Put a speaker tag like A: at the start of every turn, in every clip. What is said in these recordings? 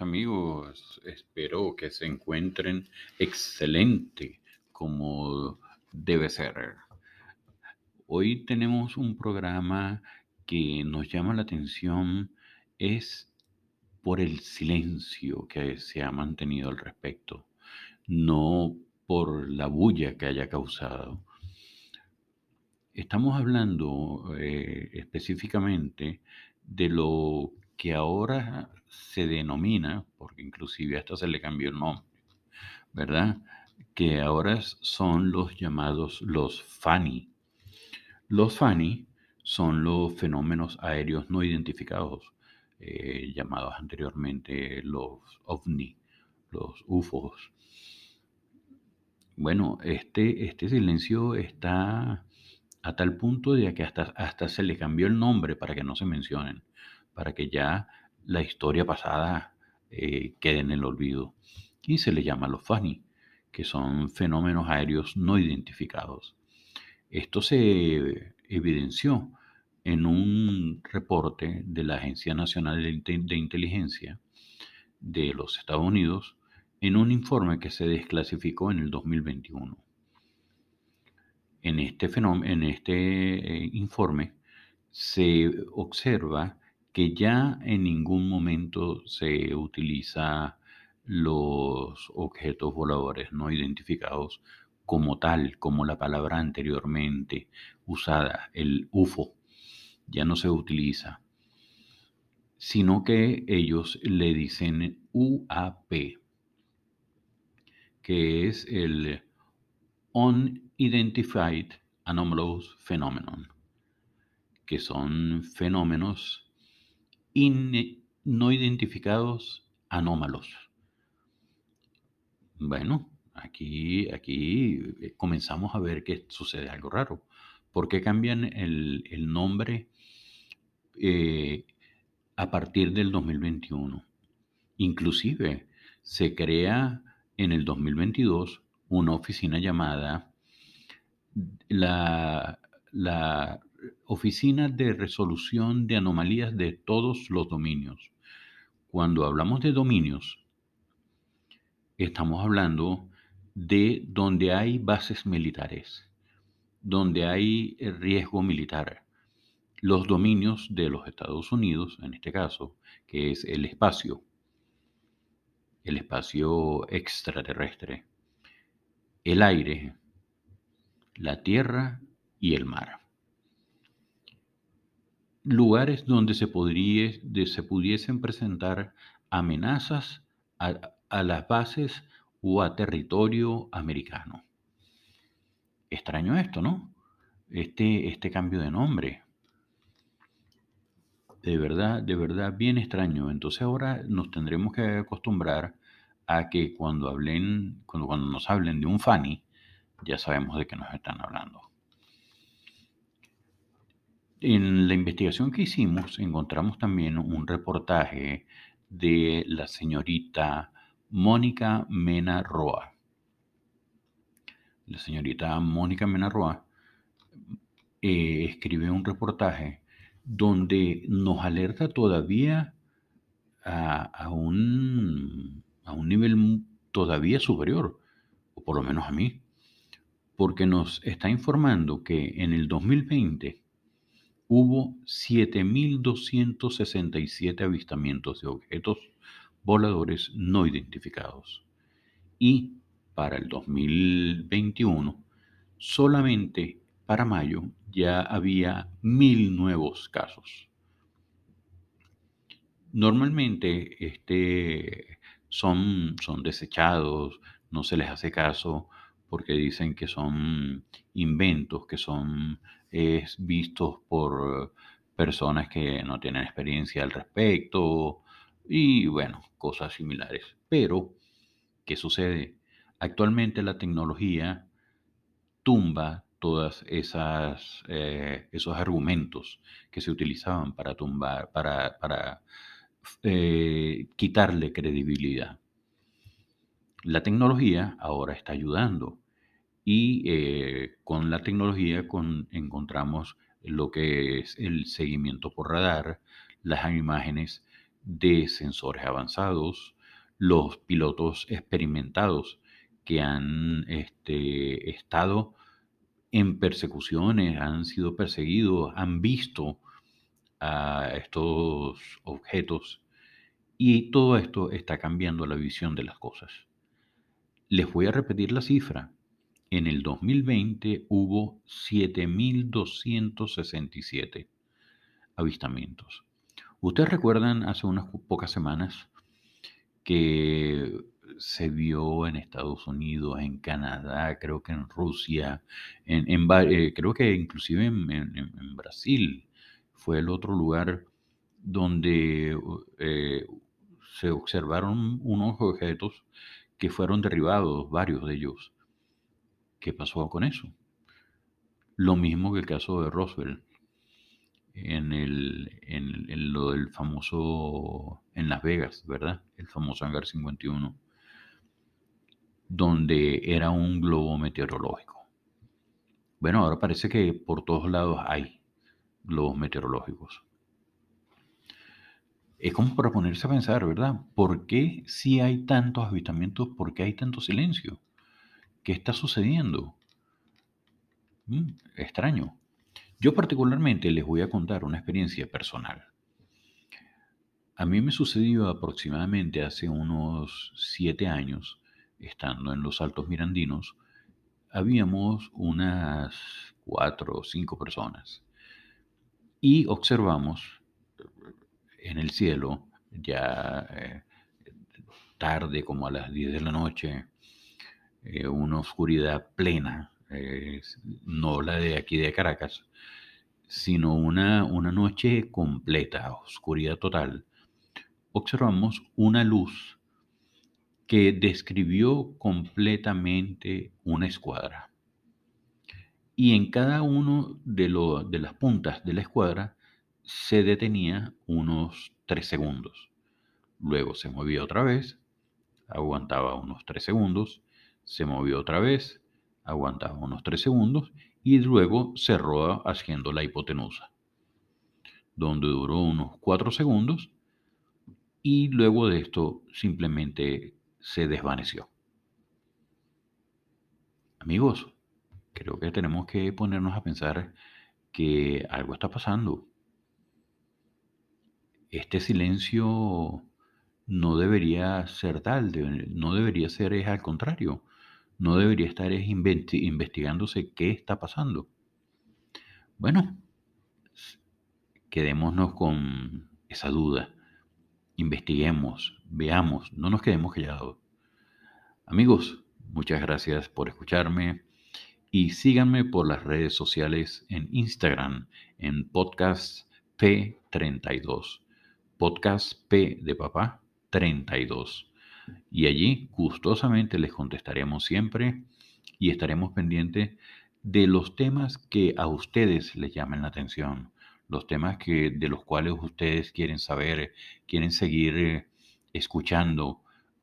A: amigos, espero que se encuentren excelente como debe ser. Hoy tenemos un programa que nos llama la atención, es por el silencio que se ha mantenido al respecto, no por la bulla que haya causado. Estamos hablando eh, específicamente de lo que ahora se denomina, porque inclusive hasta se le cambió el nombre, ¿verdad? Que ahora son los llamados los FANI. Los FANI son los fenómenos aéreos no identificados, eh, llamados anteriormente los OVNI, los UFOs. Bueno, este, este silencio está a tal punto de que hasta, hasta se le cambió el nombre para que no se mencionen, para que ya la historia pasada eh, quede en el olvido. Y se le llama los FANI, que son fenómenos aéreos no identificados. Esto se evidenció en un reporte de la Agencia Nacional de Inteligencia de los Estados Unidos en un informe que se desclasificó en el 2021. En este, en este eh, informe se observa que ya en ningún momento se utiliza los objetos voladores no identificados como tal, como la palabra anteriormente usada, el UFO, ya no se utiliza, sino que ellos le dicen UAP, que es el Unidentified Anomalous Phenomenon, que son fenómenos no identificados anómalos. Bueno, aquí, aquí eh, comenzamos a ver que sucede algo raro. ¿Por qué cambian el, nombre eh, a partir del 2021? Inclusive se crea en el 2022 una oficina llamada la, la Oficina de Resolución de Anomalías de todos los dominios. Cuando hablamos de dominios, estamos hablando de donde hay bases militares, donde hay riesgo militar. Los dominios de los Estados Unidos, en este caso, que es el espacio, el espacio extraterrestre, el aire, la tierra y el mar lugares donde se, podría, se pudiesen presentar amenazas a, las bases o a territorio americano. Extraño esto, ¿no? Este, este cambio de nombre. De verdad, de verdad, bien extraño. Entonces ahora nos tendremos que acostumbrar a que cuando hablen, cuando, cuando nos hablen de un Fanny, ya sabemos de qué nos están hablando. En la investigación que hicimos encontramos también un reportaje de la señorita Mónica Mena Roa. La señorita Mónica Mena Roa eh, escribe un reportaje donde nos alerta todavía a, un, a un nivel todavía superior, o por lo menos a mí, porque nos está informando que en el 2020 hubo 7.267 avistamientos de objetos voladores no identificados. Y para el 2021, solamente para mayo ya había mil nuevos casos. Normalmente este, son, son desechados, no se les hace caso porque dicen que son inventos, que son vistos por personas que no tienen experiencia al respecto y bueno, cosas similares. Pero, ¿qué sucede? Actualmente la tecnología tumba esas eh, esos argumentos que se utilizaban para tumbar, para, para eh, quitarle credibilidad. La tecnología ahora está ayudando y eh, con la tecnología con, encontramos lo que es el seguimiento por radar, las imágenes de sensores avanzados, los pilotos experimentados que han este, estado en persecuciones, han sido perseguidos, han visto a estos objetos y todo esto está cambiando la visión de las cosas. Les voy a repetir la cifra. En el 2020 hubo 7.267 avistamientos. Ustedes recuerdan hace unas pocas semanas que se vio en Estados Unidos, en Canadá, creo que en Rusia, eh, creo que inclusive en, Brasil fue el otro lugar donde eh, se observaron unos objetos que fueron derribados, varios de ellos. ¿Qué pasó con eso? Lo mismo que el caso de Roswell, en, el, en, lo del famoso, en Las Vegas, ¿verdad? El famoso Hangar 51, donde era un globo meteorológico. Bueno, ahora parece que por todos lados hay globos meteorológicos. Es como para ponerse a pensar, ¿verdad? ¿Por qué si hay tantos avistamientos, por qué hay tanto silencio? ¿Qué está sucediendo? Mm, extraño. Yo particularmente les voy a contar una experiencia personal. A mí me sucedió aproximadamente hace unos siete años, estando en los Altos Mirandinos, habíamos unas cuatro o cinco personas y observamos en el cielo, ya eh, tarde, como a las 10 de la noche, eh, una oscuridad plena, no la de aquí de Caracas, sino una, una noche completa, oscuridad total, observamos una luz que describió completamente una escuadra. Y en cada uno de, de las puntas de la escuadra se detenía unos 3 segundos. Luego se movía otra vez, aguantaba unos 3 segundos, se movió otra vez, aguantaba unos 3 segundos y luego cerró haciendo la hipotenusa, donde duró unos 4 segundos y luego de esto simplemente se desvaneció. Amigos, creo que tenemos que ponernos a pensar que algo está pasando. Este silencio no debería ser tal, no debería ser es al contrario, no debería estar investigándose qué está pasando. Bueno, quedémonos con esa duda, investiguemos, veamos, no nos quedemos callados. Amigos, muchas gracias por escucharme y síganme por las redes sociales en Instagram en podcast P32. Podcast P de papá 32 y allí gustosamente les contestaremos siempre y estaremos pendientes de los temas que a ustedes les llamen la atención, los temas que, de los cuales ustedes quieren saber, quieren seguir eh, escuchando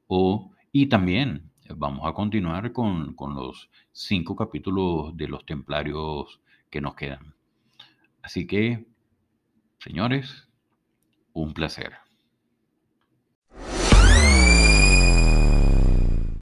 A: o y también vamos a continuar con, con los cinco capítulos de los templarios que nos quedan. Así que, señores, un placer.